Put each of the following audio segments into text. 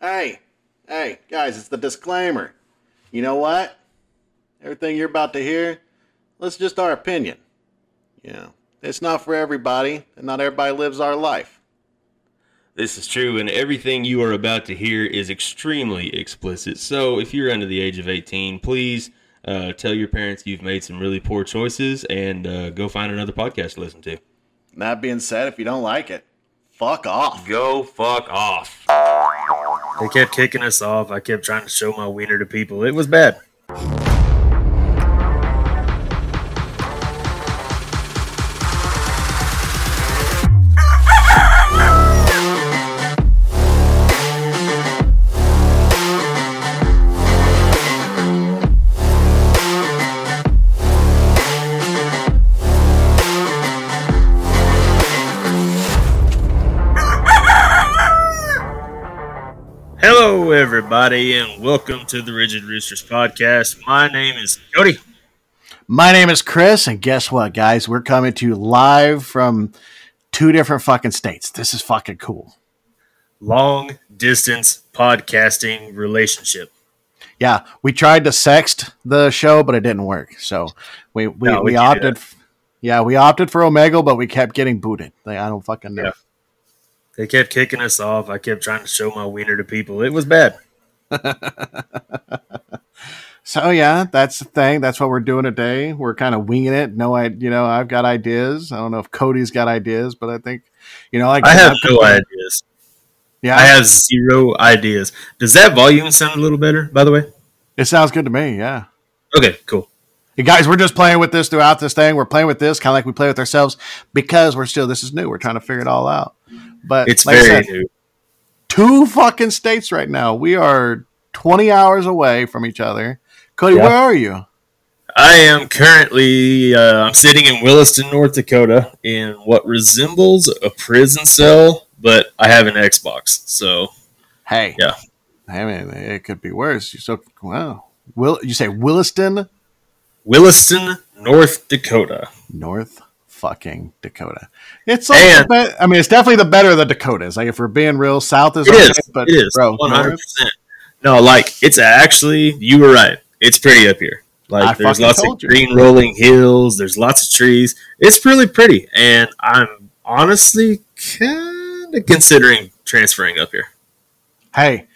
Hey, hey, guys, it's the disclaimer. You know what? Everything you're about to hear, that's just our opinion. You know, it's not for everybody, and not everybody lives our life. This is true, and everything you are about to hear is extremely explicit. So, if you're under the age of 18, please uh, tell your parents you've made some really poor choices and uh, go find another podcast to listen to. That being said, if you don't like it, fuck off. Go fuck off. They kept kicking us off. I kept trying to show my wiener to people. It was bad. Everybody, and welcome to the Rigid Roosters podcast. My name is Cody. My name is Chris, and guess what, guys? We're coming to you live from two different fucking states. This is fucking cool. Long distance podcasting relationship. Yeah, we tried to sext the show, but it didn't work. So we we, No, we we opted. Yeah, we opted for Omegle, but we kept getting booted. Like, I don't fucking know. Yeah. They kept kicking us off. I kept trying to show my wiener to people. It was bad. So yeah, that's the thing. That's what we're doing today. We're kind of winging it. No, I, you know, I've got ideas. I don't know if Cody's got ideas, but I think, you know, like I have no ideas. Yeah, I have zero ideas. Does that volume sound a little better, by the way? it sounds good to me. Yeah. Okay, cool. Hey, guys, we're just playing with this throughout this thing. We're playing with this kind of like we play with ourselves because we're still this is new. We're trying to figure it all out. But It's like I very said, new. Two fucking states right now. We are 20 hours away from each other. Cody, Yeah. where are you? I am currently uh, I'm sitting in Williston, North Dakota, in what resembles a prison cell, but I have an Xbox, so Hey. Yeah. I mean, it could be worse. You so wow. Will you say Williston, Williston, North Dakota. North fucking Dakota? It's like And- be- I mean, it's definitely the better of the Dakotas. Like if we're being real, South is It okay, is. but it is, bro, 100%. No, like it's actually you were right. It's pretty up here. I Like there's lots of you. green rolling hills. There's lots of trees. It's really pretty, and I'm honestly kind of considering transferring up here. hey,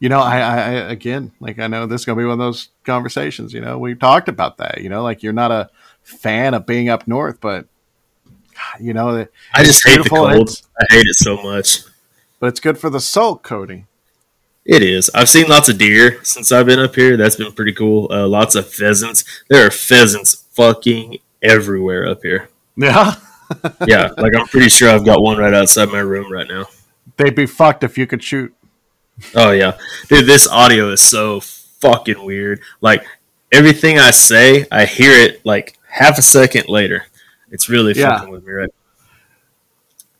you know, I, I, I again, like I know this is gonna be one of those conversations. You know, we talked about that. You know, like you're not a fan of being up north, but you know, I just hate the cold. it's- I hate it so much. but it's good for the soul, Cody. It is. I've seen lots of deer since I've been up here. That's been pretty cool. Uh, lots of pheasants. There are pheasants fucking everywhere up here. Yeah, Yeah, like I'm pretty sure I've got one right outside my room right now. they'd be fucked if you could shoot. Oh yeah, dude, this audio is so fucking weird. Like everything I say, I hear it like half a second later. It's really Yeah. fucking with me right.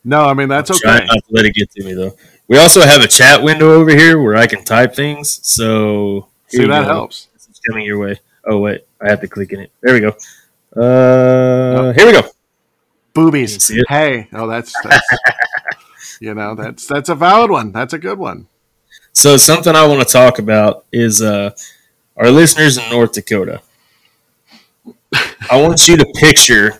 No, I mean that's Try okay. not to let it get to me though. We also have a chat window over here where I can type things. So See, that go. helps. It's coming your way. Oh wait, I have to click in it. There we go. Uh, here we go. Boobies. Hey, oh, that's, that's you know that's that's a valid one. That's a good one. So something I want to talk about is uh, our listeners in North Dakota. I want you to picture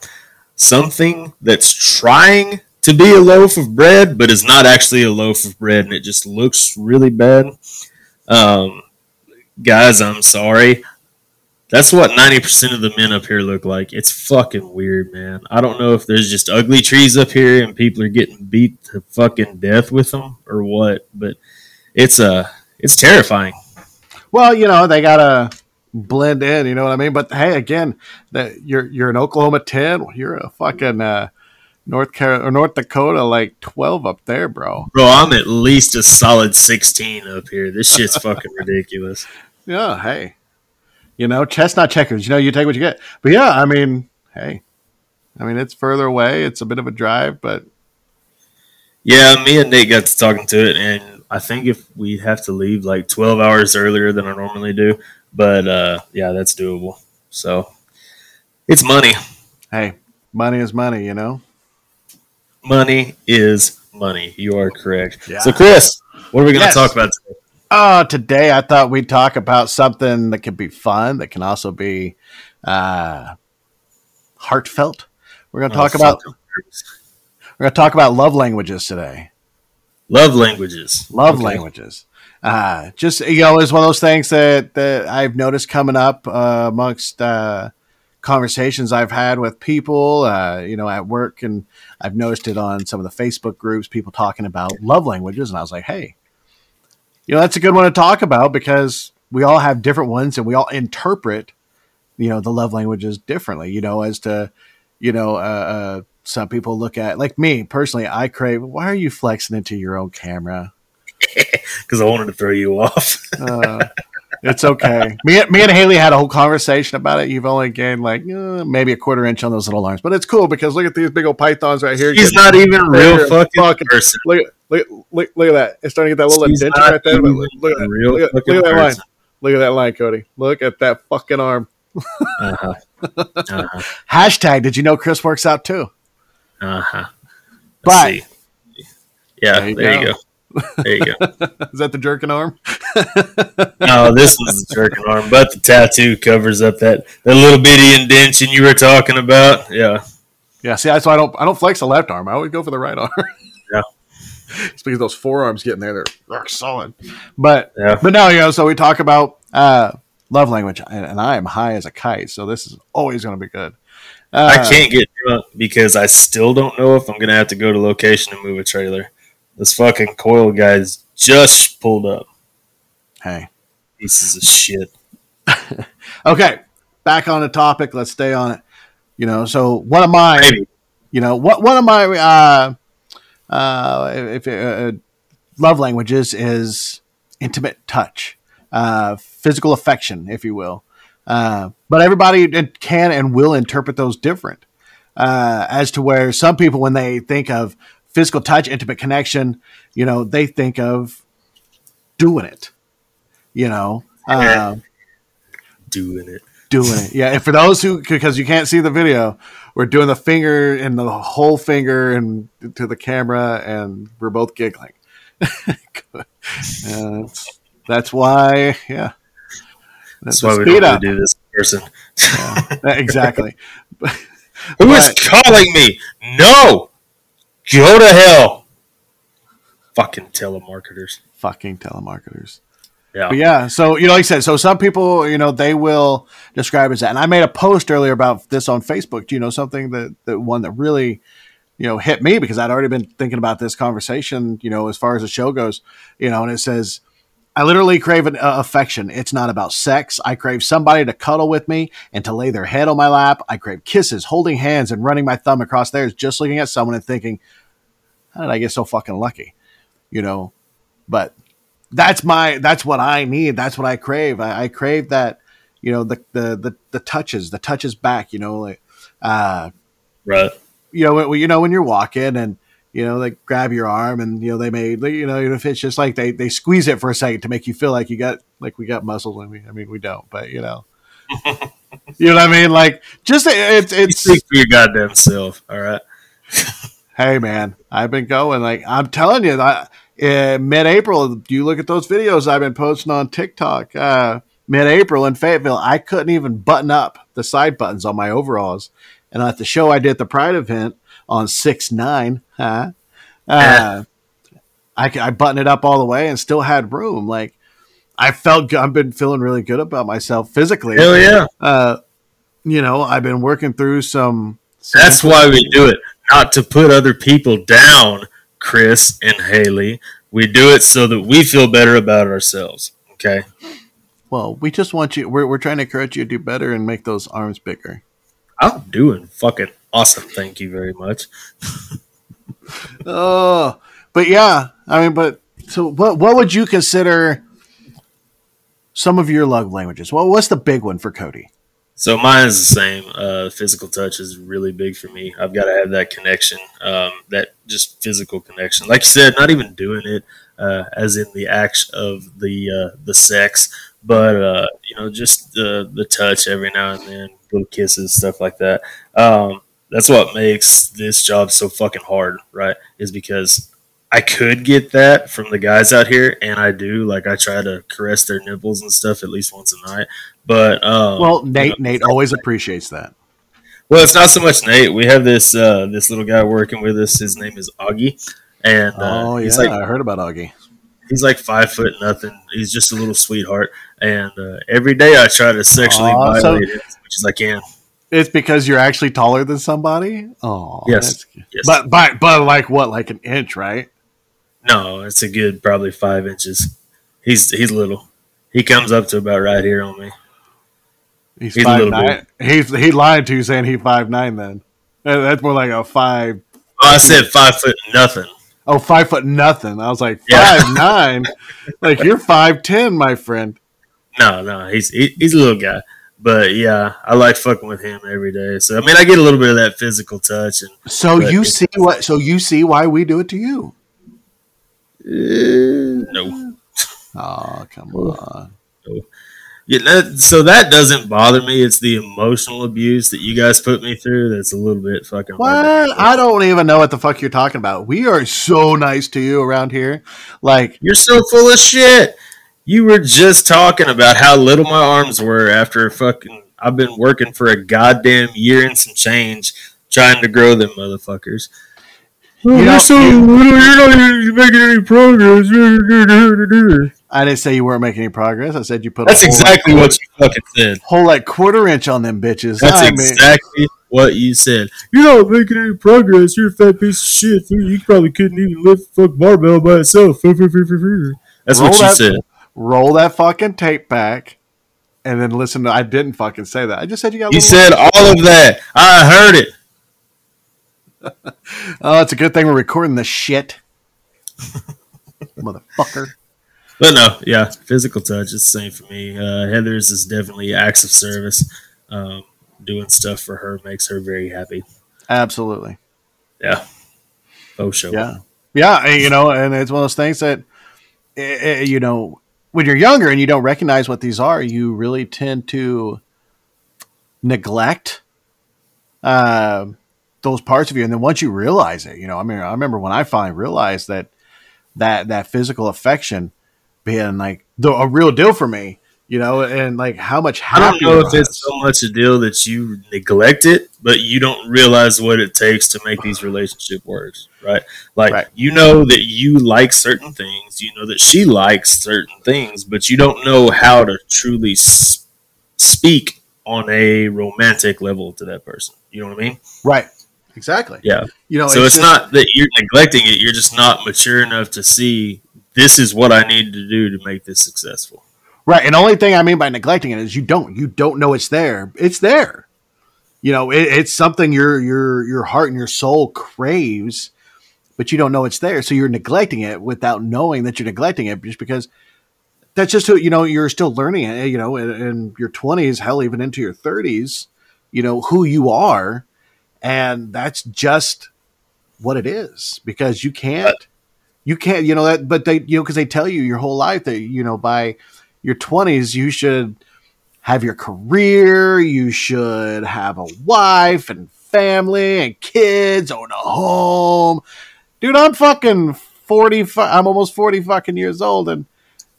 something that's trying to be a loaf of bread, but is not actually a loaf of bread, and it just looks really bad. Um, guys, I'm sorry. That's what 90% of the men up here look like. It's fucking weird, man. I don't know if there's just ugly trees up here and people are getting beat to fucking death with them or what, but it's uh it's terrifying. Well, you know they gotta blend in. You know what I mean? But hey, again, that you're you're in Oklahoma ten. You're a fucking uh, North Carolina or North Dakota like twelve up there, bro. Bro, I'm at least a solid 16 up here. This shit's fucking ridiculous. Yeah. Hey, you know chestnut checkers. You know you take what you get. But yeah, I mean, hey, I mean it's further away. It's a bit of a drive, but Yeah, me and Nate got to talking to it, and I think if we have to leave like 12 hours earlier than I normally do, but uh, yeah, that's doable. So it's money. hey, money is money. You know. Money is money. You are correct. Yeah. So, Chris, what are we going to Yes. talk about today? Oh, today I thought we'd talk about something that can be fun, that can also be uh, heartfelt. We're going to talk Oh, about we're going to talk about love languages today. love languages. Love Okay. languages. Uh, just you know, it's one of those things that that I've noticed coming up uh, amongst uh, conversations I've had with people, uh, you know, at work, and I've noticed it on some of the Facebook groups. People talking about love languages, and I was like, hey, you know, that's a good one to talk about because we all have different ones, and we all interpret, you know, the love languages differently. You know, as to, you know, uh, uh, some people look at like me personally. I crave. Why are you flexing into your own camera? Because I wanted to throw you off. Uh, it's okay. Me, me and Haley had a whole conversation about it. You've only gained like uh, maybe a quarter inch on those little arms, but it's cool because look at these big old pythons right here. He's not even a real fucking, fucking- person. Look, look, look, look at that. It's starting to get that little indentation right there. Look, look at that. real Look look at that line. Look at that line, Cody. Look at that fucking arm. Uh-huh. Uh-huh. Hashtag. Did you know Chris works out too? Uh-huh. But- Let's see. Yeah, There there you you, go. Go. There you go. Is that the jerking arm? No, this was the jerking arm, but the tattoo covers up that, that little bitty indention you were talking about. Yeah. Yeah. See, that's why I don't. I don't flex the left arm. I always go for the right arm. Yeah. It's because those forearms get in there, they're rock solid. But Yeah. But now you know, so we talk about uh, love language, and, and I am high as a kite, so this is always going to be good. Uh, I can't get drunk because I still don't know if I'm going to have to go to location and move a trailer. This fucking coil guy's just pulled up. Hey, Pieces of shit. okay, back on the topic. Let's stay on it. You know, so one of my, Maybe. you know, what one of my uh, uh, if uh, love languages is intimate touch, uh, physical affection, if you will. Uh, but everybody can and will interpret those different. Uh, as to where some people, when they think of physical touch, intimate connection, you know, they think of doing it. You know, uh, Doing it. doing it. Yeah, and for those who because you can't see the video, we're doing the finger and the whole finger and to the camera, and we're both giggling. And that's, why, yeah. That's why we don't really do this person. Yeah, exactly. Who is But- calling me? No! Go to hell. Fucking telemarketers. Fucking telemarketers. Yeah. But yeah, so you know, like I said, so some people, you know, they will describe it as that. And I made a post earlier about this on Facebook. Do you know something that that one that really, you know, hit me because I'd already been thinking about this conversation, you know, as far as the show goes, you know, and it says, I literally crave an uh, affection. It's not about sex. I crave somebody to cuddle with me and to lay their head on my lap. I crave kisses, holding hands, and running my thumb across theirs, just looking at someone and thinking, how did I get so fucking lucky? You know, but that's my that's what I need. That's what I crave. I, I crave that, you know, the, the the the touches, the touches back. You know, like, uh, Right. you know, you know when you're walking and you know they grab your arm and you know they may you know if it's just like they they squeeze it for a second to make you feel like you got like we got muscles and we I mean we don't, but you know. you know what I mean? Like, just it's You it's speak for your goddamn self. All right. hey man, I've been going like I'm telling you that in mid-April, do you look at those videos I've been posting on TikTok. Uh, mid-April in Fayetteville, I couldn't even button up the side buttons on my overalls, and at the show I did at the Pride event on six nine, huh? Uh, I I buttoned it up all the way and still had room. Like I felt good. I've been feeling really good about myself physically. Hell yeah. Uh, you know, I've been working through some. some That's why we do it. Not to put other people down, Chris and Haley. We do it so that we feel better about ourselves. Okay. Well, we just want you. We're, we're trying to encourage you to do better and make those arms bigger. I'm doing fucking awesome. Thank you very much. Oh, but yeah, I mean, but so what? What would you consider some of your love languages? Well, what's the big one for Cody? So mine is the same. Uh, physical touch is really big for me. I've got to have that connection, um, that just physical connection. Like you said, not even doing it uh, as in the act of the uh, the sex, but uh, you know, just the the touch every now and then, little kisses, stuff like that. Um, that's what makes this job so fucking hard, right? Is because I could get that from the guys out here, and I do. Like I try to caress their nipples and stuff at least once a night. But um, Well, Nate, you know, Nate always appreciates that. well, it's not so much Nate. We have this uh, this little guy working with us. His name is Augie, and uh, oh yeah, he's like I heard about Augie. he's like five foot nothing. He's just a little sweetheart, and uh, every day I try to sexually Aw, so- violate him as much as I can. It's because you're actually taller than somebody. Oh, Yes. Yes. But but but like what? Like an inch, right? No, it's a good probably five inches. He's he's little. He comes up to about right here on me. He's, He's five nine. He's he lied to you saying he five nine. Then that's more like a five. Oh, I said five foot nothing. Oh, five foot nothing. I was like Yeah. five nine. like you're five ten, my friend. No, no, he's he, he's a little guy. But yeah, I like fucking with him every day. So I mean, I get a little bit of that physical touch, and So you see what? So you see why we do it to you? uh, no, Oh, come on. No. yeah. That, so that doesn't bother me. It's the emotional abuse that you guys put me through that's a little bit fucking. What? I don't even know what the fuck you're talking about. We are so nice to you around here. Like, You're so full of shit. You were just talking about how little my arms were after fucking. I've been working for a goddamn year and some change trying to grow them motherfuckers. Oh, You know, you're so you- little. You're not even making any progress. I didn't say you weren't making any progress. I said you put That's a whole, exactly what you fucking said. whole like quarter inch on them bitches. That's I mean, exactly what you said. You're not making any progress. You're a fat piece of shit. You probably couldn't even lift fuck barbell by itself. That's Roll what you that- said. Roll that fucking tape back, and then listen. to I didn't fucking say that. I just said you got. You said all of that. I heard it. Oh, it's a good thing we're recording this shit, motherfucker. But no, yeah, physical touch is the same for me. Uh, Heather's is definitely acts of service. Um, doing stuff for her makes her very happy. Absolutely. Yeah. Oh, sure. Yeah. Yeah, you know, and it's one of those things that, eh, eh, you know, when you're younger and you don't recognize what these are, you really tend to neglect uh, those parts of you. And then once you realize it, you know, I mean, I remember when I finally realized that that that physical affection being like the, a real deal for me, you know, and like how much I don't know if it's so much a deal that you neglect it, but you don't realize what it takes to make these relationship works, right? Like Right. you know that you like certain things, you know that she likes certain things, but you don't know how to truly speak on a romantic level to that person. You know what I mean? right. Exactly. Yeah. You know, so it's, just- not that you're neglecting it; you're just not mature enough to see this is what I need to do to make this successful. Right, and the only thing I mean by neglecting it is you don't you don't know it's there. It's there. You know, it, it's something your your your heart and your soul craves, but you don't know it's there. So you're neglecting it without knowing that you're neglecting it, just because that's just who you know. You're still learning it. You know, in, in your twenties, hell, even into your thirties, you know who you are, and that's just what it is because you can't you can't you know that but they you know because they tell you your whole life that you know by your 20s you should have your career you should have a wife and family and kids own a home dude i'm fucking 40 i'm almost 40 fucking years old and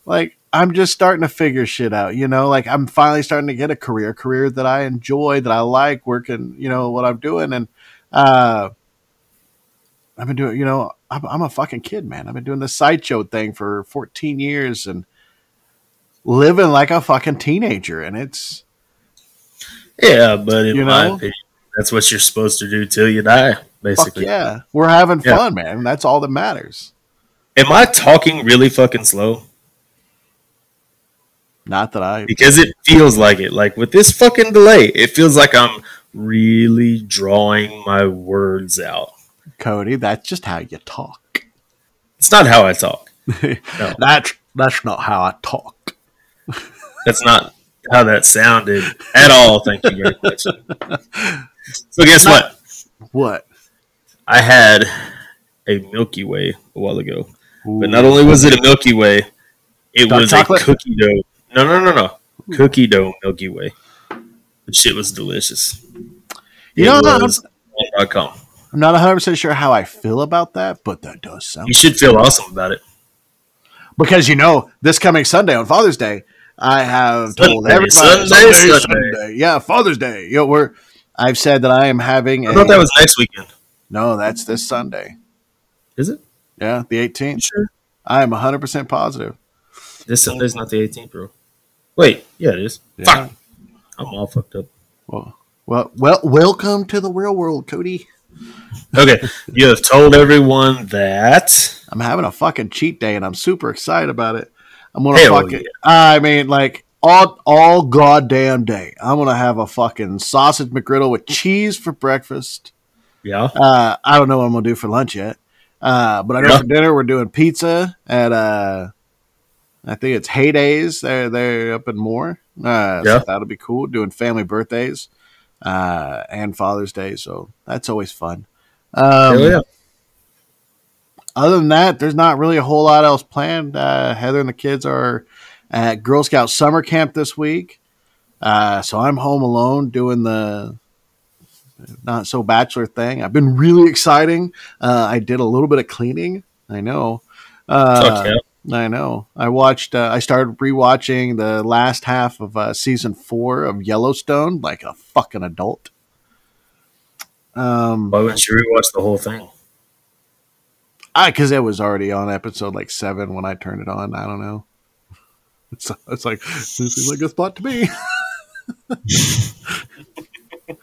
like i'm just starting to figure shit out you know like i'm finally starting to get a career career that i enjoy that i like working you know what i'm doing and uh I've been doing, you know, I'm, I'm a fucking kid, man. I've been doing the sideshow thing for 14 years and living like a fucking teenager. And it's, Yeah, but in You my know? opinion, that's what you're supposed to do till you die, fuck basically. yeah, we're having Yeah. fun, man. That's all that matters. Am I talking really fucking slow? Not that I, Because it feels like it. Like with this fucking delay, it feels like I'm really drawing my words out. Cody, that's just how you talk. It's not how I talk. No. That's, that's not how I talk. That's not how that sounded at all. Thank you very much. So guess what? What? I had a Milky Way a while ago. But not only was it a Milky Way, it Dark was chocolate? a cookie dough. No, no, no, no. Cookie dough Milky Way. The shit was delicious. You it know, was .com. I'm not 100 percent sure how I feel about that, but that does sound You should feel awesome about it. because you know this coming Sunday on Father's Day, I have told Sunday, everybody Sunday, Sunday, Sunday. Sunday. yeah, Father's Day. You know, we're I've said that I am having. I a- thought that was next weekend. no, that's this Sunday. Is it? Yeah, the 18th. Sure. I am 100 percent positive. This Sunday's not the 18th, bro. Wait, yeah, it is. Yeah. Fuck. I'm all fucked up. Well, well, well, welcome to the real world, Cody. Okay, you have told everyone that. I'm having a fucking cheat day, and I'm super excited about it. I'm gonna Hell fucking. yeah. I mean, like all all goddamn day. I'm gonna have a fucking sausage McGriddle with cheese for breakfast. Yeah. Uh, I don't know what I'm gonna do for lunch yet. Uh, but I know Yeah. for dinner we're doing pizza at uh, I think it's Heydays. They're they're up in Moore. Uh, Yeah. so that'll be cool. Doing family birthdays, uh, and Father's Day. So that's always fun. Um, Hell yeah. Other than that, there's not really a whole lot else planned. Uh, Heather and the kids are at Girl Scout summer camp this week, uh, so I'm home alone doing the not so bachelor thing. I've been really exciting. Uh, I did a little bit of cleaning. I know. Uh, I know. I watched. Uh, I started rewatching the last half of uh, season four of Yellowstone, like a fucking adult. Um, Why wouldn't you rewatch the whole thing? Because it was already on episode like seven when I turned it on. I don't know. It's, it's like this seems like a spot to me.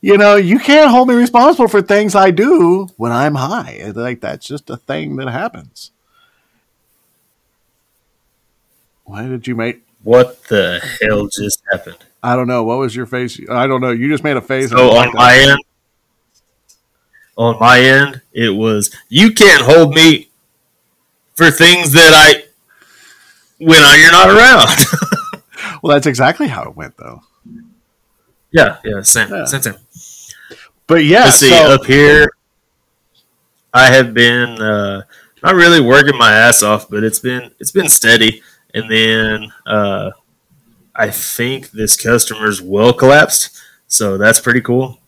you know, you can't hold me responsible for things I do when I'm high. Like that's just a thing that happens. Why did you make? What the hell just happened? I don't know. What was your face? I don't know. You just made a face. So on my end, on my end, it was you can't hold me for things that I when I, you're not around. well, that's exactly how it went, though. yeah, yeah, same, Yeah. same thing. But yeah, Let's see, so- up here, I have been uh, not really working my ass off, but it's been it's been steady. And then uh, I think this customer's well collapsed, so that's pretty cool.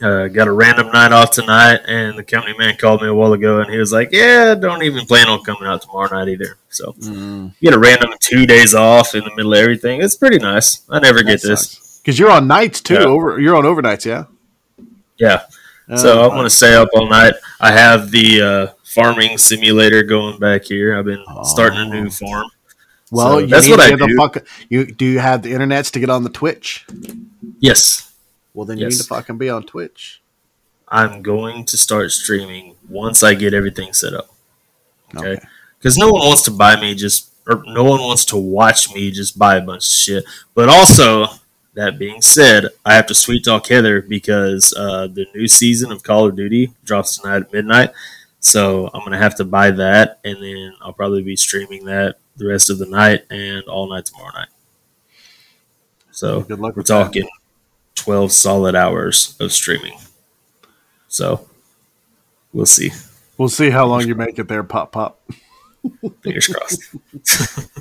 Uh, got a random night off tonight, and the company man called me a while ago, and he was like, "Yeah, don't even plan on coming out tomorrow night either." So Mm, you get a random two days off in the middle of everything. It's pretty nice. I never get that this. because you're on nights too. Yeah. Over, you're on overnights, yeah. Yeah. So Uh, I'm going to stay up all night. I have the uh, farming simulator going back here. I've been starting a Oh. new farm. Well, So you that's what I do. fuck. You do you have the internets to get on the Twitch? Yes, Well, then you Yes. need to fucking be on Twitch. I'm going to start streaming once I get everything set up. Okay. Okay. Because no one wants to buy me just, or no one wants to watch me just buy a bunch of shit. But also, that being said, I have to sweet talk Heather because uh, the new season of Call of Duty drops tonight at midnight. So I'm gonna have to buy that, and then I'll probably be streaming that the rest of the night and all night tomorrow night. So Good luck we're talking. that. Talking 12 solid hours of streaming. So we'll see. We'll see how long you make it there. Pop pop. Fingers crossed.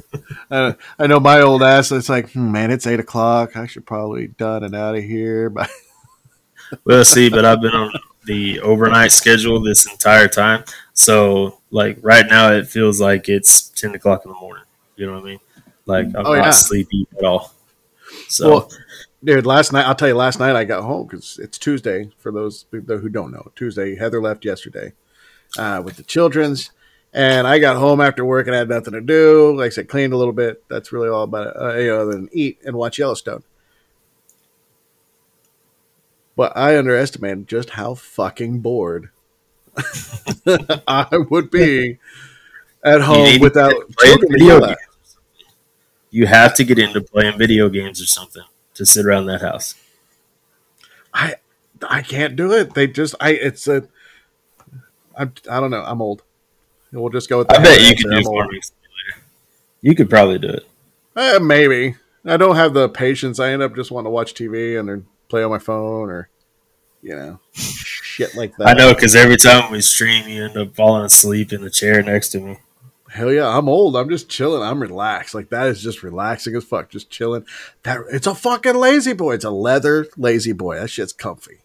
Uh, I know my old ass. It's like, hmm, man, it's eight o'clock. I should probably done and out of here. But We'll see, but I've been on the overnight schedule this entire time. So, like right now, it feels like it's ten o'clock in the morning. You know what I mean? Like I'm Oh, not yeah. sleepy at all. So well, dude, last night I'll tell you. Last night I got home because it's Tuesday. For those who don't know, Tuesday. Heather left yesterday uh, with the childrens, and I got home after work and I had nothing to do. Like I said, cleaned a little bit. That's really all about it. Uh, you know, other than eat and watch Yellowstone. But I underestimated just how fucking bored I would be at home without video games. you have to get into playing video games or something to sit around that house. I I can't do it. They just I it's a I I don't know. I'm old. We'll just go with I that. bet you could do farming simulator. You could probably do it. Eh, maybe. I don't have the patience. I end up just wanting to watch TV and then play on my phone or you know shit like that. I know because every time we stream, you end up falling asleep in the chair next to me. Hell yeah, I'm old. I'm just chilling. I'm relaxed. Like that is just relaxing as fuck. Just chilling. That it's a fucking La-Z-Boy. It's a leather La-Z-Boy. That shit's comfy.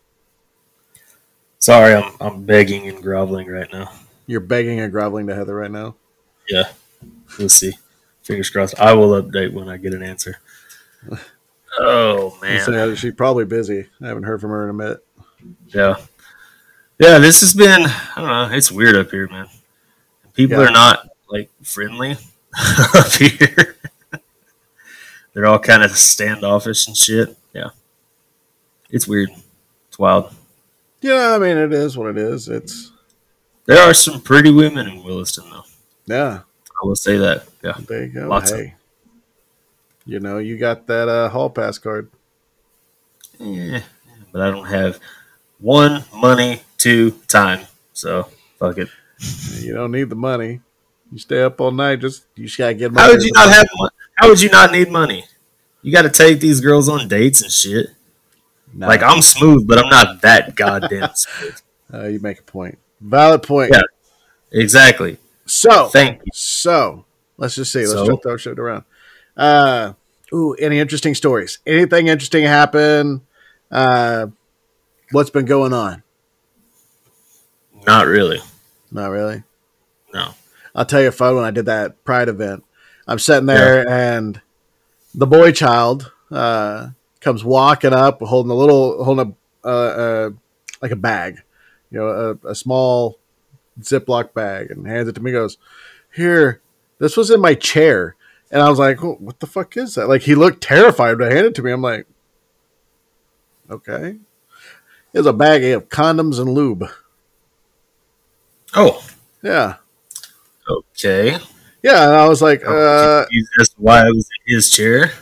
Sorry, I'm I'm begging and groveling right now. You're begging and groveling to Heather right now. Yeah, we'll see. Fingers crossed. I will update when I get an answer. Oh man, she's probably busy. I haven't heard from her in a minute. yeah, yeah. This has been. I don't know. It's weird up here, man. People Yeah. are not like friendly up here. They're all kind of standoffish and shit. Yeah, it's weird. It's wild. Yeah, I mean it is what it is. It's There are some pretty women in Williston, though. yeah. I will say that. Yeah. There you go. Lots of- hey, you know you got that uh, hall pass card. Yeah, but I don't have one money, two time. So fuck it. You don't need the money. You stay up all night. Just you just gotta get. Money. How would you not have? Mo- how would you not need money? You got to take these girls on dates and shit. Nah, Like I'm smooth, but I'm not that goddamn smooth. uh, you make a point. Valid point. Yeah. Exactly. So Thank you. So let's just see. Let's So? throw shit around. Uh, ooh, any interesting stories? Anything interesting happen? Uh, what's been going on? Not really. Not really. No. I'll tell you a fun when I did that Pride event. I'm sitting there and the boy child uh, comes walking up, holding a little, holding a uh, uh, like a bag, you know, a, a small Ziploc bag, and hands it to me. Goes, here, this was in my chair, and I was like, oh, what the fuck is that? Like he looked terrified to hand it to me. I'm like, okay, it's a bag of condoms and lube. Oh. Yeah, Okay. yeah, and I was like, I'm uh, to why I was in his chair.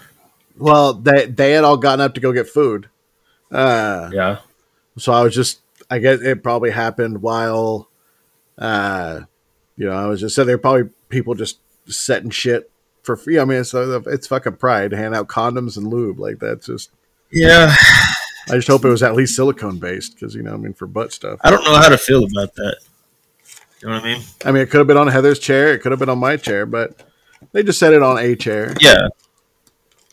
Well, they they had all gotten up to go get food. Uh, Yeah. so I was just, I guess it probably happened while, uh, you know, I was just sitting there. Probably people just setting shit for free. I mean, it's it's fucking pride to hand out condoms and lube like that's just. Yeah. I just hope it was at least silicone based because you know, I mean, for butt stuff. I don't know how to feel about that. You know what I mean? I mean, it could have been on Heather's chair. It could have been on my chair, but they just set it on a chair. Yeah.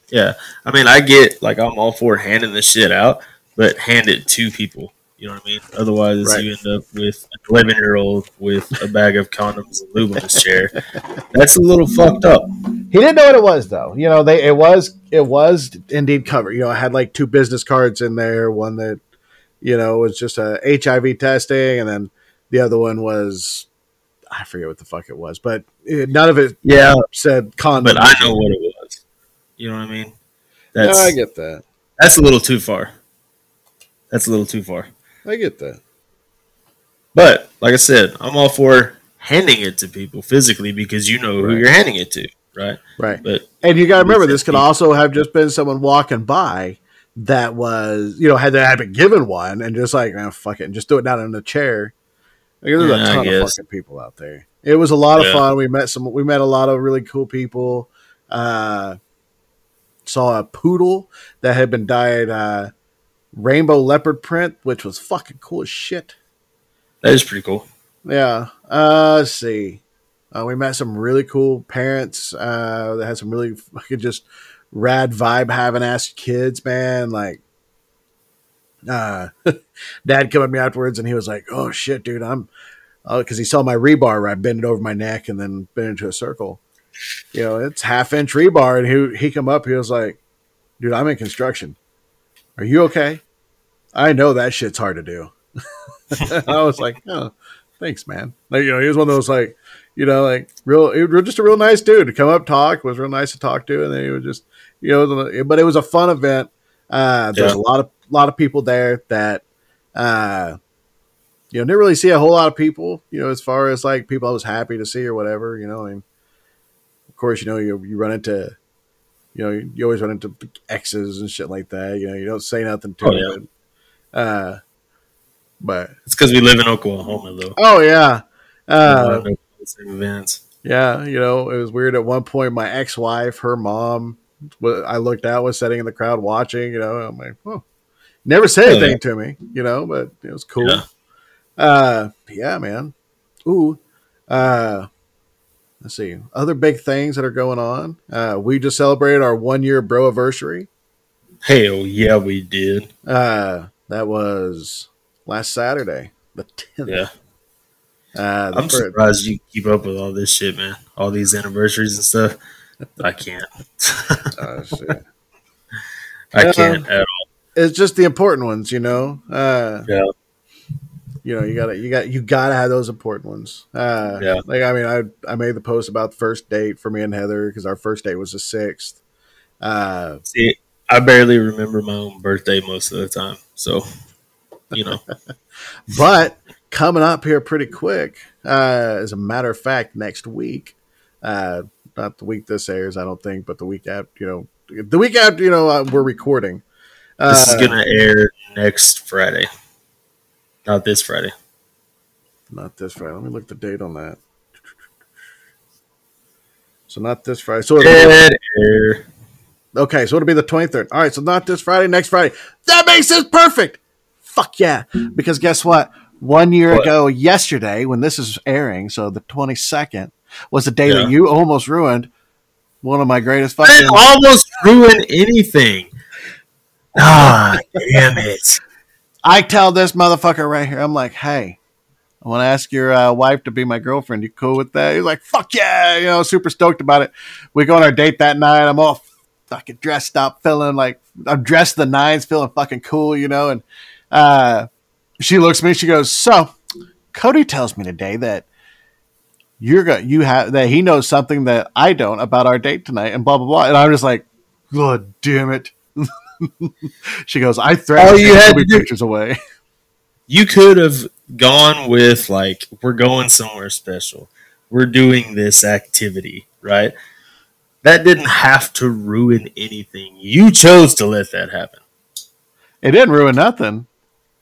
Yeah. I mean, I get like I'm all for handing this shit out, but hand it to people. You know what I mean? Otherwise, Right. you end up with an 11 year old with a bag of condoms and lube on his chair. That's a little fucked up. He didn't know what it was though. You know, they it was it was indeed covered. You know, I had like two business cards in there. One that you know was just a HIV testing, and then the other one was I forget what the fuck it was, but it, none of it Yeah. said condom. But I know what it was. You know what I mean? No, That's, I get that. that's a little too far. That's a little too far. I get that. But like I said, I'm all for handing it to people physically because you know who Right. you're handing it to, right? Right. But And you got to remember, this could empty. also have just been someone walking by that was, you know, had they had been given one and just like, oh, fuck it, and just do it down in the chair. Like, there's Yeah, a ton of fucking people out there. It was a lot of fun. We met some, we met a lot of really cool people. Uh, saw a poodle that had been dyed uh, rainbow leopard print, which was fucking cool as shit. that is pretty cool. Yeah. Uh, let's see. Uh, we met some really cool parents uh, that had some really fucking just rad vibe having ass kids, man. Like, uh, dad came up to me afterwards and he was like, "Oh shit, dude, I'm," because he saw my rebar where I bend it over my neck and then bend into a circle. You know, it's half inch rebar, and he he come up, he was like, "Dude, I'm in construction. Are you okay?" I know that shit's hard to do. I was like, "Oh." thanks, man. Like, you know, he was one of those like, you know, like real, he was just a real nice dude to come up, talk, was real nice to talk to, and then he was just, you know, but it was a fun event. Uh, there's Yeah. a lot of lot of people there that, uh, you know, didn't really see a whole lot of people. You know, as far as like people I was happy to see or whatever. You know, I mean, of course, you know, you you run into, you know, you always run into exes and shit like that. You know, you don't say nothing to Oh, them. Uh, but It's because we live in Oklahoma, though. oh yeah. Uh, same events. Yeah, you know, it was weird. At one point, my ex-wife, her mom, I looked out, was sitting in the crowd watching. You know, I'm like, oh, never said Oh, anything yeah. to me, you know, but it was cool. Yeah. Uh, yeah, man. Ooh, uh, let's see, other big things that are going on. Uh, we just celebrated our one-year bro anniversary. Hell yeah, we did. Uh, that was last Saturday. The tenth. Yeah. Uh, the I'm fir- surprised you keep up with all this shit, man. All these anniversaries and stuff. I can't. oh, shit. I can't. It's just the important ones, you know. Uh, Yeah. you know, you gotta, you got, you gotta have those important ones. Uh, Yeah. Like, I mean, I, I made the post about the first date for me and Heather because our first date was the sixth. Uh, See, I barely remember my own birthday most of the time. So, you know, but coming up here pretty quick, uh, as a matter of fact, next week, uh, not the week this airs, I don't think, but the week after, you know, the week after, you know, uh, we're recording. Uh, this is going to air next Friday. Not this Friday. Not this Friday. Let me look the date on that. So not this Friday. So it'll Dead air. okay, so it'll be the twenty third. All right, so not this Friday, next Friday. That makes it perfect. Fuck yeah! Because guess what? One year What? ago, yesterday, when this is airing, so the twenty second was the day Yeah. that you almost ruined one of my greatest I fucking. didn't almost ruin anything. Ah, damn it. I tell this motherfucker right here, I'm like, hey, I want to ask your uh, wife to be my girlfriend. You cool with that? He's like, fuck yeah, you know, super stoked about it. We go on our date that night. I'm all fucking dressed up, feeling like I'm dressed the nines, feeling fucking cool, you know. And uh, she looks at me, she goes, so Cody tells me today that you're going you have that he knows something that I don't about our date tonight, and blah blah blah. And I'm just like, God damn it. she goes, I threatened All you had to do- pictures away. You could have gone with, like, we're going somewhere special. We're doing this activity, right? That didn't have to ruin anything. You chose to let that happen. It didn't ruin nothing.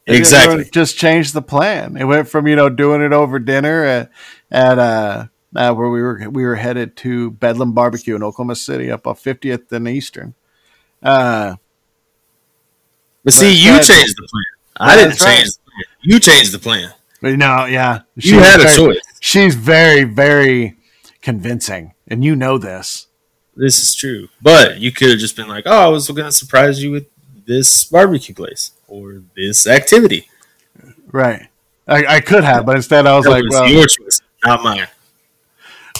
It Exactly. ruin- just changed the plan. It went from you know doing it over dinner at, at uh, uh where we were we were headed to Bedlam Barbecue in Oklahoma City up off 50th and Eastern. Uh, But see, you changed the plan. I didn't change the plan. You changed the plan. but no, yeah, You had a choice. She's very very convincing, and you know this. This is true. But you could have just been like, oh, I was going to surprise you with this barbecue place or this activity. Right. I, I could have, but instead I was That like, was well, your choice, not mine.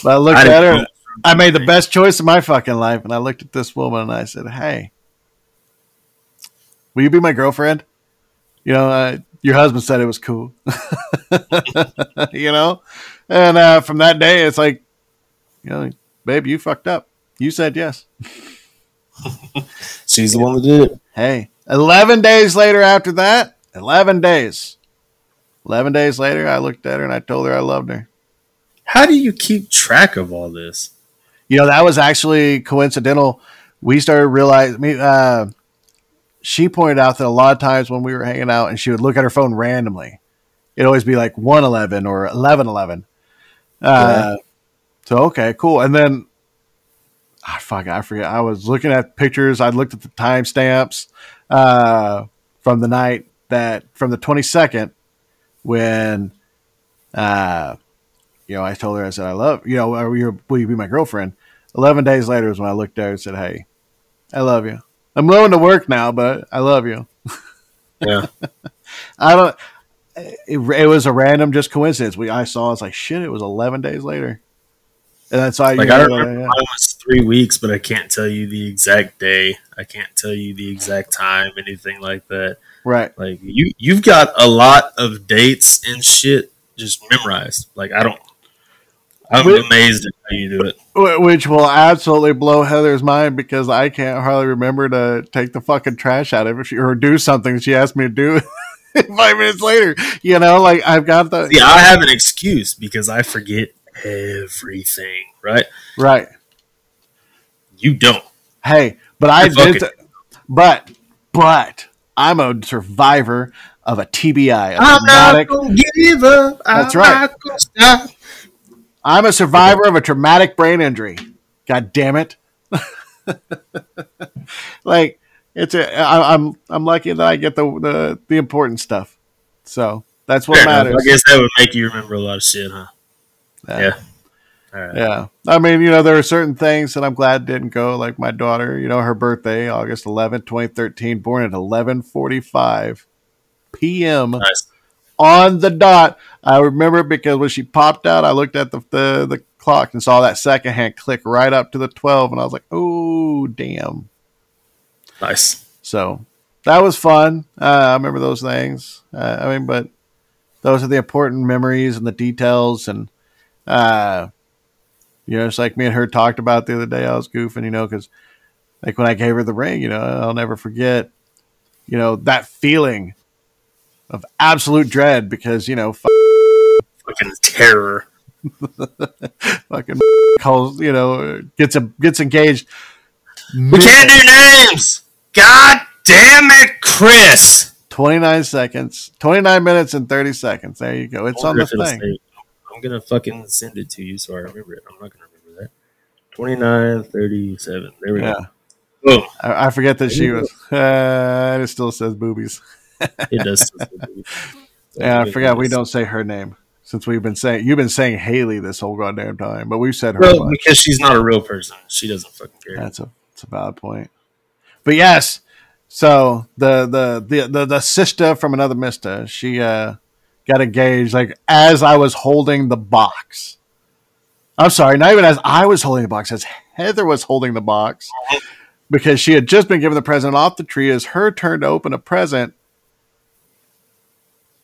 but I looked I at her. I made the best choice of my fucking life, and I looked at this woman and I said, "Hey, will you be my girlfriend?" You know, uh, your husband said it was cool. you know, and uh, from that day, it's like, you know, babe, you fucked up. You said yes. She's the one that did it. Hey, eleven days later after that, eleven days, eleven days later, I looked at her and I told her I loved her. How do you keep track of all this? You know, that was actually coincidental. We started realizing, me, uh, she pointed out that a lot of times when we were hanging out and she would look at her phone randomly, it'd always be like 111 or 1111. Uh, So, okay, cool. And then, ah, fuck, I forget. I was looking at pictures. I looked at the timestamps uh, from the night that, from the 22nd, when, uh, you know, I told her, I said, I love, you know, will you, will you be my girlfriend? 11 days later is when I looked at her and said, Hey, I love you. I'm going to work now, but I love you. Yeah. I don't, it, it was a random just coincidence. We, I saw, it's like, shit, it was 11 days later. And that's why Like you I know, remember yeah. was three weeks, but I can't tell you the exact day. I can't tell you the exact time, anything like that. right. Like you, you've got a lot of dates and shit just memorized. Like I don't. I'm Wait. amazed at how you do it. Which will absolutely blow Heather's mind because I can't hardly remember to take the fucking trash out of it or do something she asked me to do five minutes later. You know, like I've got the Yeah, I have an excuse because I forget everything. Right? right. You don't. Hey, but I You're did. fucking- but but I'm a survivor of a TBI. A I'm not gonna give up. That's right. Not gonna stop. I'm a survivor of a traumatic brain injury. God damn it! like it's a. I, I'm I'm lucky that I get the the, the important stuff. So that's what Fair enough. matters. I guess that would make you remember a lot of shit, huh? Yeah. Yeah. All right. Yeah. I mean, you know, there are certain things that I'm glad didn't go. Like my daughter, you know, her birthday, August 11th, 2013, born at 11:45 p.m. Nice. On the dot. I remember because when she popped out, I looked at the, the, the clock and saw that second hand click right up to the 12. And I was like, oh, damn. Nice. So that was fun. Uh, I remember those things. Uh, I mean, but those are the important memories and the details. And, uh, you know, it's like me and her talked about the other day. I was goofing, you know, because like when I gave her the ring, you know, I'll never forget, you know, that feeling of absolute dread because, you know, f- Fucking terror. fucking calls, you know, gets a, gets engaged. We can't do names. God damn it, Chris. 29 seconds, 29 minutes and 30 seconds. There you go. It's on the thing. say- I'm gonna fucking send it to you so I remember it. I'm not gonna remember that. 29, 37. There we Yeah. go. Boom. I, I forget that she was. Uh, it still says boobies. It does. Yeah, I forgot we don't say her name since we've been saying you've been saying Haley this whole goddamn time, but we've said her. Well, because she's not a real person. She doesn't fucking care. That's a that's a valid point. But yes, so the the the the, the sister from another mister, she uh got engaged like as I was holding the box. I'm sorry, not even as I was holding the box, as Heather was holding the box. Because she had just been given the present off the tree, as her turn to open a present.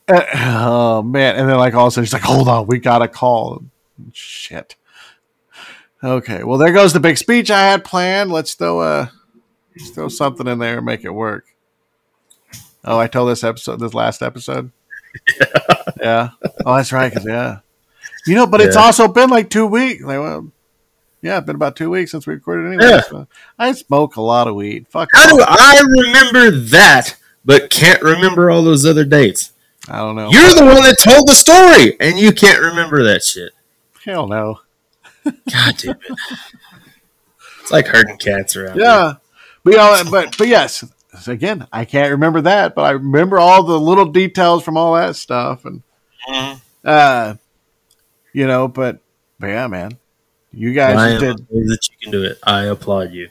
Uh, oh man! And then, like all of a sudden, she's like, "Hold on, we got a call." Shit. Okay, well there goes the big speech I had planned. Let's throw a let's throw something in there and make it work. Oh, I told this episode, this last episode. Yeah. Oh, that's right. Cause yeah, you know, but it's also been like two weeks. Like, well, yeah, it's been about two weeks since we recorded anyway. Yeah. so I smoke a lot of weed. Fuck. How do. I remember that, but can't remember all those other dates? I don't know. You're the one that told the story, and you can't remember that shit. Hell no. God damn it! It's like herding cats around. Yeah, but you know, but but yes, again, I can't remember that, but I remember all the little details from all that stuff, and Mhm. uh, you know, but but yeah, man, you guys did. that you can do it. I applaud you.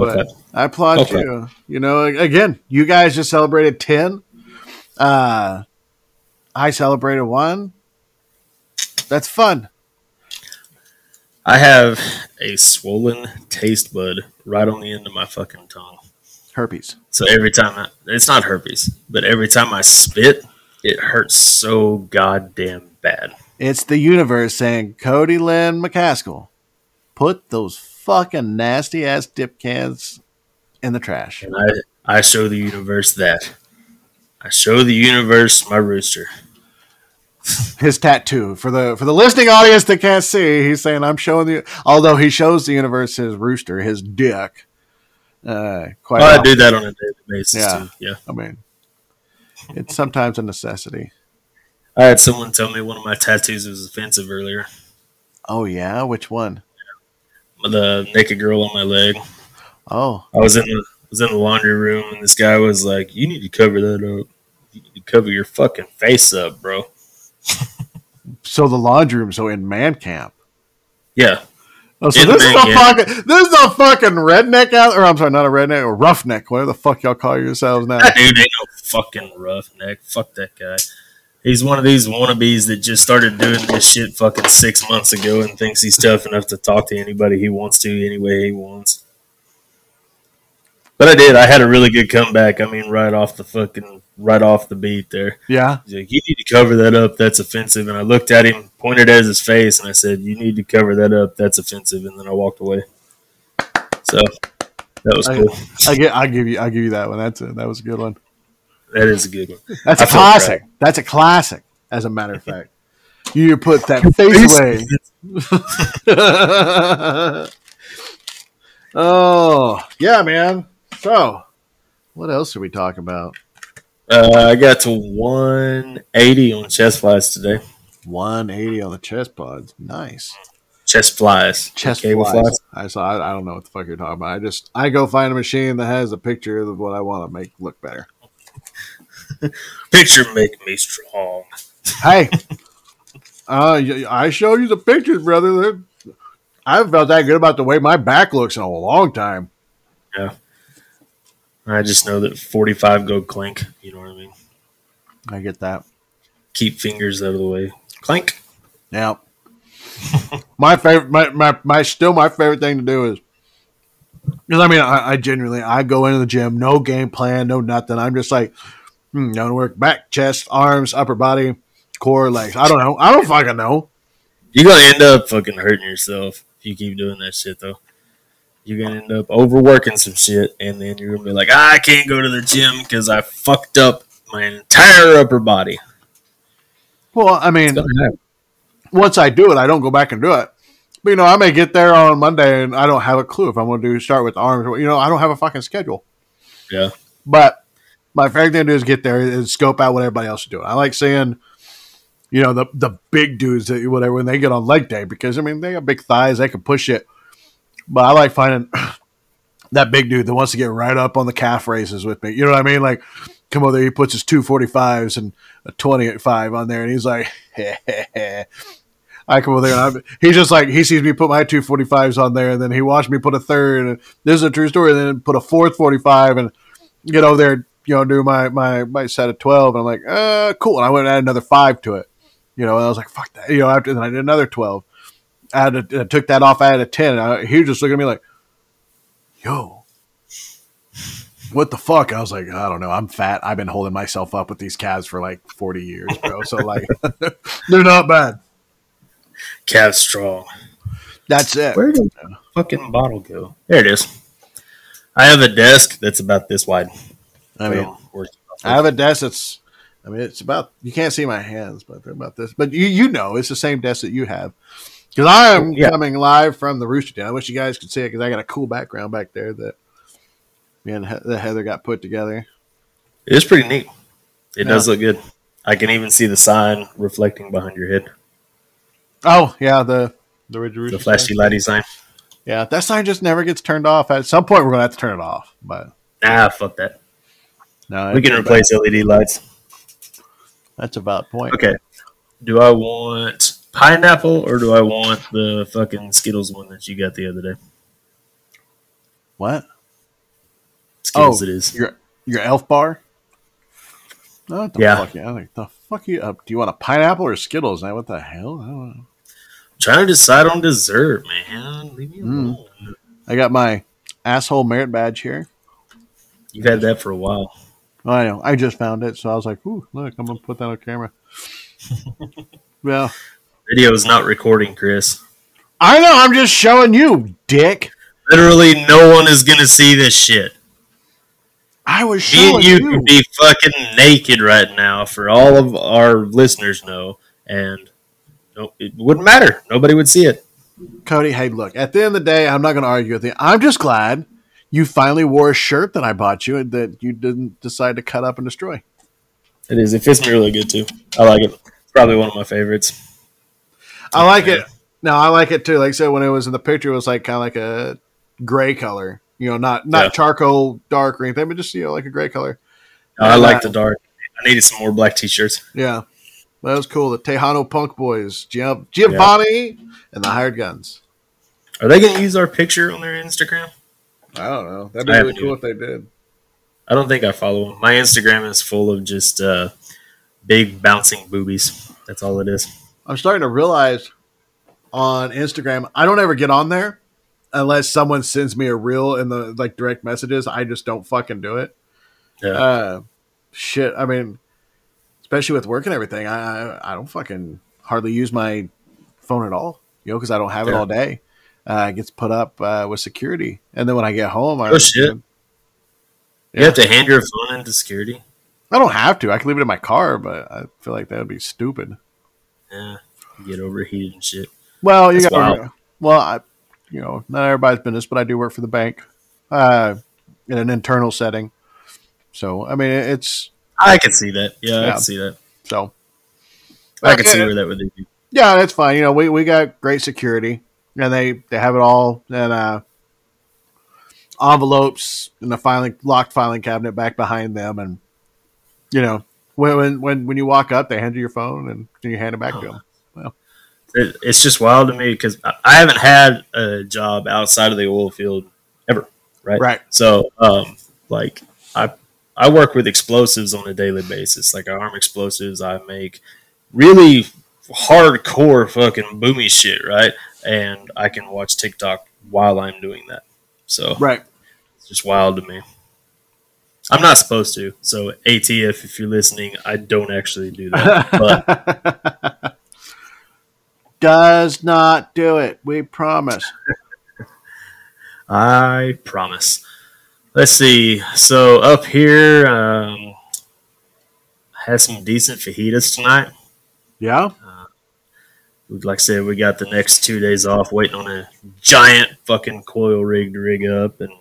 But Pep. I applaud Okay. you. You know, again, you guys just celebrated ten. Uh, I celebrated one. That's fun. I have a swollen taste bud right on the end of my fucking tongue. Herpes. So every time I, it's not herpes, but every time I spit, it hurts so goddamn bad. It's the universe saying, Cody Lynn McCaskill, put those fucking nasty ass dip cans in the trash. And I, I show the universe that. I show the universe my rooster. His tattoo for the for the listening audience that can't see, he's saying, "I'm showing you." Although he shows the universe his rooster, his dick. Uh, quite. Well, I do that on a daily basis Yeah. too. Yeah. I mean, it's sometimes a necessity. I had someone tell me one of my tattoos was offensive earlier. Oh yeah, which one? The naked girl on my leg. Oh, I was in the was in the laundry room and this guy was like, "You need to cover that up. You need to cover your fucking face up, bro." so the laundry room. So in man camp. Yeah, Oh, so In this is a camp. fucking this is a fucking redneck out, or I'm sorry, not a redneck, or roughneck, whatever the fuck y'all call yourselves now. dude ain't no fucking roughneck. Fuck that guy. He's one of these wannabes that just started doing this shit fucking six months ago and thinks he's tough enough to talk to anybody he wants to any way he wants. But I did. I had a really good comeback. I mean, right off the fucking right off the beat there. Yeah, He's like, "You need to cover that up. That's offensive." And I looked at him, pointed at his face, and I said, "You need to cover that up. That's offensive." And then I walked away. So that was I- cool. I get, I give you, I give you that one. That's a, that was a good one. That is a good one. That's a I feel classic. That's a classic. As a matter of fact, you put that face away. oh yeah, man. So, what else are we talking about? Uh, I got to 180 on chest flies today. 180 on the chest pods. Nice. Chest flies. Chest Cable flies. I saw. I, I don't know what the fuck you're talking about. I just I go find a machine that has a picture of what I want to make look better. Picture make me strong. Hey, uh, I showed you the pictures, brother. I haven't felt that good about the way my back looks in a long time. Yeah. I just know that 45 go clink. You know what I mean? I get that. Keep fingers out of the way. Clank. Yeah. my favorite, my, my, my, still my favorite thing to do is, because I mean, I, I genuinely, I go into the gym, no game plan, no nothing. I'm just like, hmm, work back, chest, arms, upper body, core, legs. I don't know. I don't fucking know. You're gonna end up fucking hurting yourself if you keep doing that shit, though. You're gonna end up overworking some shit, and then you're gonna be like, "Ah, I can't go to the gym because I fucked up my entire upper body. Well, I mean, It's gonna happen. once I do it, I don't go back and do it. But you know, I may get there on Monday and I don't have a clue if I'm going to do start with the arms. or- You know, I don't have a fucking schedule. Yeah. But my favorite thing to do is get there and scope out what everybody else is doing. I like seeing, you know, the the big dudes that whatever when they get on leg day because I mean they got big thighs, they can push it. But I like finding that big dude that wants to get right up on the calf raises with me. You know what I mean? Like come over there, he puts his two forty fives and a twenty five on there, and he's like, I come over there and I'm, he's just like he sees me put my two forty fives on there, and then he watched me put a third, and this is a true story. And then put a fourth forty five, and get over there, you know, do my my my set of twelve, and I'm like, uh, cool. And I went and added another five to it, you know, and I was like, fuck that, you know. After then I did another twelve, I, had a, I took that off. I had a ten. And I, he was just looking at me like, yo. What the fuck? I was like, I don't know. I'm fat. I've been holding myself up with these calves for like 40 years, bro. So like, they're not bad. Calf strong. That's it. Where did the fucking bottle go? There it is. I have a desk that's about this wide. I mean, I have a desk that's, I mean, it's about, you can't see my hands, but they're about this. But you, you know, it's the same desk that you have. Because I am Yeah. coming live from the Rooster Den. I wish you guys could see it because I got a cool background back there that me and he- that Heather got put together. it's pretty neat. It Yeah. does look good. I can even see the sign reflecting behind your head. Oh, yeah, the, the Rooster The sign. flashy lighty sign. Yeah, that sign just never gets turned off. At some point, we're going to have to turn it off. But ah, fuck that. No, We can replace LED lights. That's about point. Okay. Do I want pineapple or do I want the fucking Skittles one that you got the other day? What? Skittles Oh, it is. Your your elf bar? Oh, the Yeah. fuck? Yeah, like the fuck you up? Do you want a pineapple or Skittles? Now, what the hell? I don't know. Trying to decide on dessert, man. Leave me Mm. I got my asshole merit badge here. You've had that for a while. I know. I just found it, so I was like, "Ooh, look! I'm gonna put that on camera." well, Video is not recording, Chris. I know. I'm just showing you, dick. Literally, no one is gonna see this shit. I was Me showing and you. you could be fucking naked right now for all of our listeners know, and no, it wouldn't matter. Nobody would see it. Cody, hey, look. At the end of the day, I'm not going to argue with you. I'm just glad you finally wore a shirt that I bought you and that you didn't decide to cut up and destroy. It is. It fits me really good too. I like it. It's probably one of my favorites. I like it. No, I like it too. Like I said, when it was in the picture, it was like kind of like a gray color. You know, not not Yeah. charcoal dark or anything, but just you know, like a gray color. I like uh, the dark. I needed some more black t-shirts. Yeah, that was cool. The Tejano Punk Boys, Giovannie, and the Hired Guns. Are they going to use our picture on their Instagram? I don't know. That'd I be really cool if they did. I don't think I follow them. My Instagram is full of just uh, big bouncing boobies. That's all it is. I'm starting to realize on Instagram, I don't ever get on there unless someone sends me a reel in the like direct messages. I just don't fucking do it. Yeah. Uh, shit. I mean, especially with work and everything, I I, I don't fucking hardly use my phone at all. You know, because I don't have it all day. Uh, gets put up uh, with security, and then when I get home, I Oh, shit. You have to hand your phone into security. I don't have to. I can leave it in my car, but I feel like that would be stupid. Yeah. You get overheated and shit. Well, you got well, I, you know, not everybody's business, but I do work for the bank, uh, in an internal setting. So, I mean, it's I can see that. Yeah, I can see that. so. I can see where that would be. Yeah, that's fine. You know, we, we got great security, and they they have it all in uh, envelopes in the filing locked filing cabinet back behind them, and you know, when when when, you walk up, they hand you your phone and you hand it back to them. It, it's just wild to me because I, I haven't had a job outside of the oil field ever. Right. Right. So, um, like, I I work with explosives on a daily basis. Like I arm explosives, I make really hardcore fucking boomy shit, right? And I can watch TikTok while I'm doing that. So Right. it's just wild to me. I'm not supposed to. So ATF, if you're listening, I don't actually do that. But Does not do it. We promise. I promise. Let's see. So up here, um, had some decent fajitas tonight. Yeah. Like I said, we got the next two days off, waiting on a giant fucking coil rig to rig up, and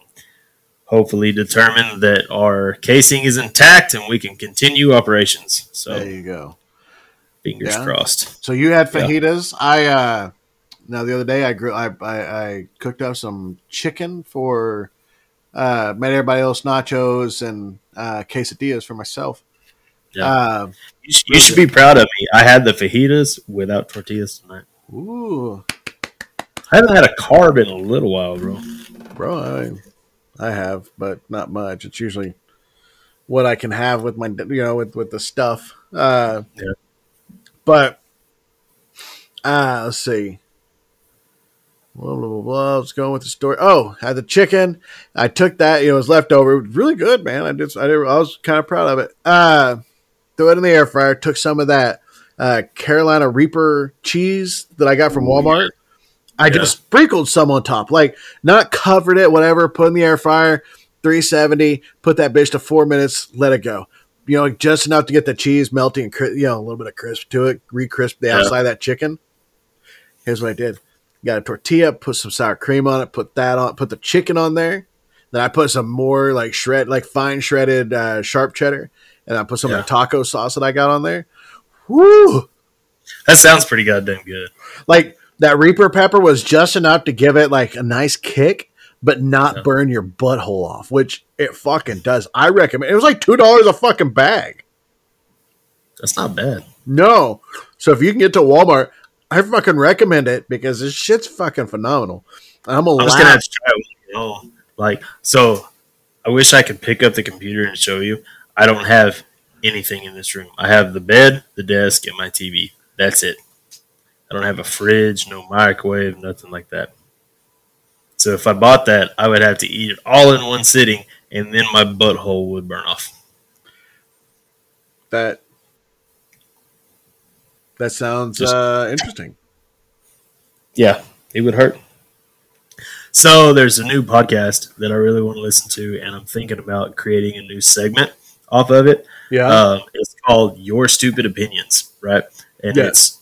hopefully determine that our casing is intact and we can continue operations. So There you go. fingers Yeah. crossed. So you had Yeah. fajitas. I uh now the other day I grew I, I I cooked up some chicken for uh made everybody else nachos and uh quesadillas for myself. Yeah. Uh, You, sh- you should be proud of me. I had the fajitas without tortillas tonight. ooh, I haven't had a carb in a little while, bro. bro, I I have, but not much. It's usually what I can have with my you know with with the stuff. Uh Yeah. but uh let's see. Blah, blah, blah, blah. Let's go with the story. Oh, had the chicken. I took that. You know, it was leftover. It was really good, man. I did. I did. I was kind of proud of it. Uh, threw it in the air fryer. Took some of that uh, Carolina Reaper cheese that I got from Walmart. I Yeah. just sprinkled some on top, like not covered it, whatever. Put in the air fryer, 370. Put that bitch to four minutes. Let it go. You know, just enough to get the cheese melting and cri- you know a little bit of crisp to it. Re-crisp the Yeah. outside of that chicken. Here's what I did: got a tortilla, put some sour cream on it, put that on, put the chicken on there. Then I put some more like shred, like fine shredded uh, sharp cheddar, and I put some Yeah. of the taco sauce that I got on there. Woo! That sounds pretty goddamn good. Like that Reaper pepper was just enough to give it like a nice kick, but not Yeah. burn your butthole off, which it fucking does. I recommend. It was like two dollars a fucking bag. That's not bad. No, so if you can get to Walmart, I fucking recommend it because this shit's fucking phenomenal. I'm a I'm just gonna have to try it. You know, like so. I wish I could pick up the computer and show you. I don't have anything in this room. I have the bed, the desk, and my TV. That's it. I don't have a fridge, no microwave, nothing like that. So if I bought that, I would have to eat it all in one sitting, and then my butthole would burn off. that that sounds Just- uh, interesting. Yeah, it would hurt. So there's a new podcast that I really want to listen to, and I'm thinking about creating a new segment off of it. Yeah, Um, it's called Your Stupid Opinions, right? And Yeah. it's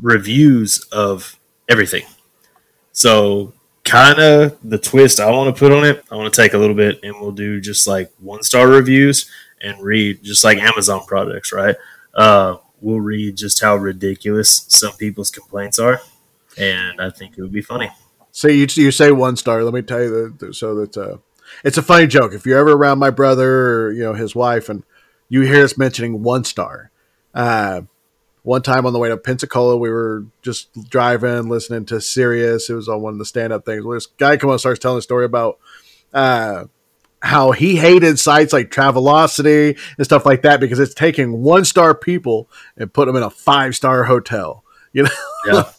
reviews of everything. So, kind of the twist I want to put on it, I want to take a little bit and we'll do just like one star reviews and read just like Amazon products, right? Uh, we'll read just how ridiculous some people's complaints are. And I think it would be funny. So you you say one star. Let me tell you that that- so that uh, it's a funny joke. If you're ever around my brother or you know his wife, and you hear us mentioning one star, uh, one time on the way to Pensacola, we were just driving, listening to Sirius. It was on one of the stand up things. This guy come on starts telling a story about uh, how he hated sites like Travelocity and stuff like that because it's taking one star people and put them in a five star hotel. You know, Yeah.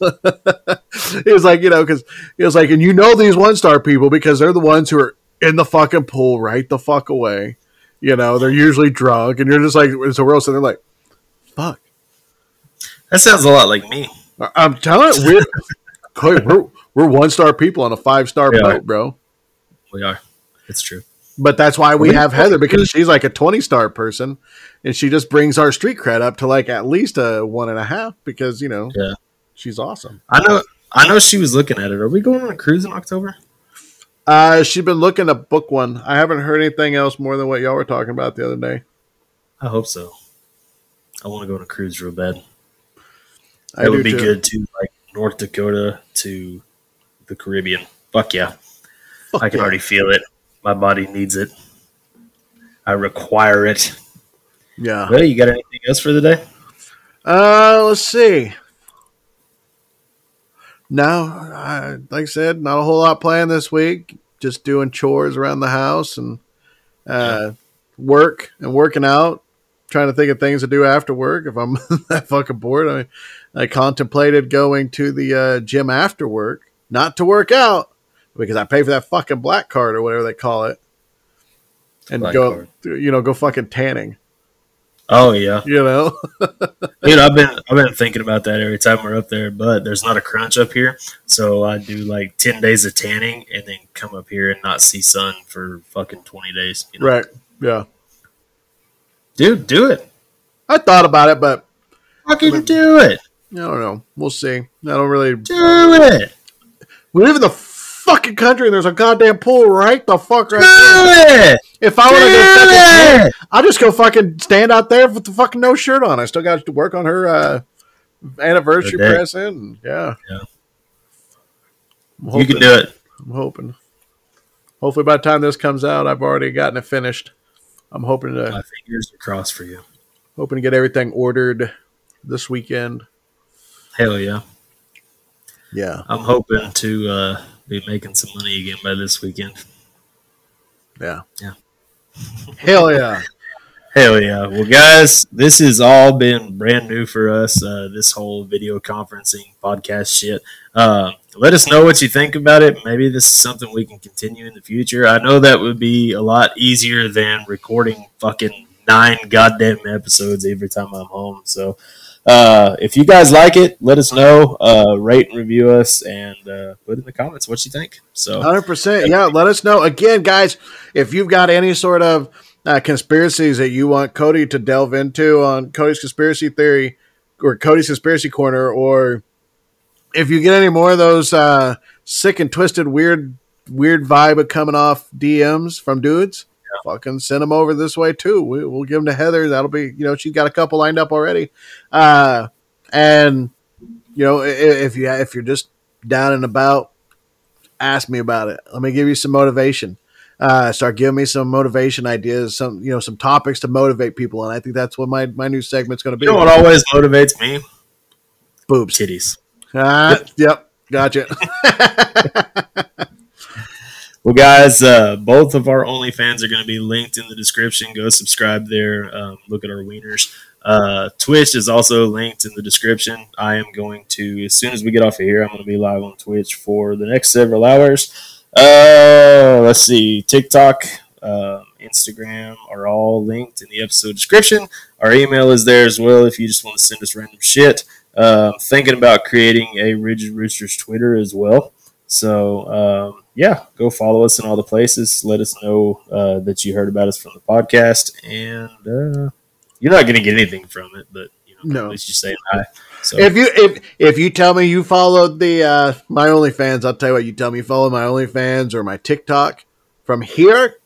it was like you know because it was like and you know these one star people because they're the ones who are in the fucking pool right the fuck away you know they're usually drunk and you're just like so we're all sitting there like fuck That sounds a lot like me. I- i'm telling you we're Chloe, we're, we're one star people on a five star Yeah. boat bro We are. It's true. but that's why we We- have heather because she's like a 20 star person and she just brings our street cred up to like at least a one and a half because you know Yeah. she's awesome I know. I know she was looking at it. Are we going on a cruise in October? Uh she's been looking to book one i haven't heard anything else more than what y'all were talking about the other day I hope so. I want to go on a cruise real bad. I That would be too. good too, like North Dakota to the Caribbean. Fuck yeah. Fuck I can yeah. already feel it. My body needs it. I require it. yeah Well, you got anything else for the day? Uh, let's see. No, I, like I said, not a whole lot planned this week. Just doing chores around the house and uh, work and working out, trying to think of things to do after work if I'm that fucking bored. I I contemplated going to the uh, gym after work, not to work out because I pay for that fucking black card or whatever they call it, and Black go card. you know go fucking tanning. Oh yeah, You know, dude. I've been I've been thinking about that every time we're up there, but there's not a crunch up here, so I do like ten days of tanning and then come up here and not see sun for fucking twenty days. You know? right? Yeah, dude, do it. I thought about it, but Fucking do it. I don't know. We'll see. I don't really. Do it. We live in the fucking country, and there's a goddamn pool right the fuck right Do there. it. If I want to go fucking Do. I'll just go fucking stand out there with the fucking no shirt on. I still got to work on her uh, anniversary Her day. present. Yeah. Yeah. I'm You can do it. I'm hoping. Hopefully, by the time this comes out, I've already gotten it finished. I'm hoping to My fingers are crossed for you. hoping to get everything ordered this weekend. Hell yeah. Yeah, I'm hoping to uh, be making some money again by this weekend. yeah, Yeah. Hell yeah! Hell yeah. Well, guys, this has all been brand new for us, uh, this whole video conferencing podcast shit. Uh, let us know what you think about it. Maybe this is something we can continue in the future. I know that would be a lot easier than recording fucking nine goddamn episodes every time I'm home. So, uh, if you guys like it, let us know. Uh, rate and review us, and uh, put in the comments what you think. So, Hundred percent. Yeah, let us know again, guys. If you've got any sort of uh, conspiracies that you want Cody to delve into on Cody's conspiracy theory or Cody's conspiracy corner, or if you get any more of those uh, sick and twisted, weird, weird vibe of coming off DMs from dudes, fucking send them over this way too. We, we'll give them to Heather. That'll be, you know, she's got a couple lined up already. Uh, and you know, i- if you if you're just down and about ask me about it. Let me give you some motivation. Uh, start giving me some motivation ideas, some you know, some topics to motivate people, and I think that's what my my new segment's going to be. you know what always motivates me? Boobs. Titties. Ah, yep, gotcha. Well, guys, uh, both of our OnlyFans are going to be linked in the description. Go subscribe there. Um, look at our wieners. Uh, Twitch is also linked in the description. I am going to, as soon as we get off of here, I'm going to be live on Twitch for the next several hours. Uh, let's see, TikTok, uh, Instagram are all linked in the episode description. Our email is there as well if you just want to send us random shit. Uh, thinking about creating a Rigid Roosters Twitter as well. So um, yeah, go follow us in all the places. Let us know uh, that you heard about us from the podcast, and uh, you're not going to get anything from it, but you know, No. at least you say hi. So if you if if you tell me you followed the uh, my OnlyFans, I'll tell you what. You tell me you follow my OnlyFans or my TikTok from here,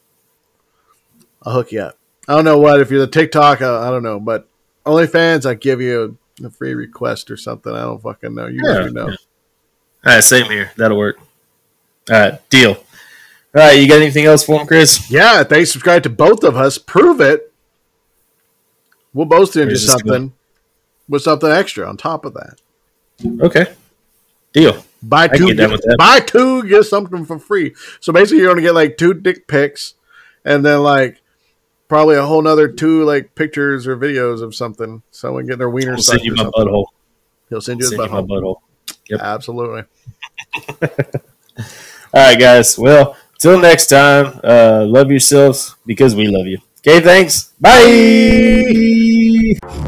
I'll hook you up. I don't know what if you're the TikTok. I, I don't know, but OnlyFans, I give you a, a free request or something. I don't fucking know. You Yeah, know. yeah. all right, same here. That'll work. All right, deal. All right, you got anything else for him, Chris? Yeah, they subscribe to both of us, prove it. We'll both into something with something extra on top of that. Okay, deal. Buy two, get buy two, get something for free. So basically, you're gonna get like two dick pics, and then like probably a whole nother two like pictures or videos of something. Someone getting their wiener I'll send you my something. butthole. He'll send you his Send you my butthole. butthole. Yep. Absolutely. All right, guys. Well, till next time, uh, love yourselves because we love you. Okay, thanks. Bye.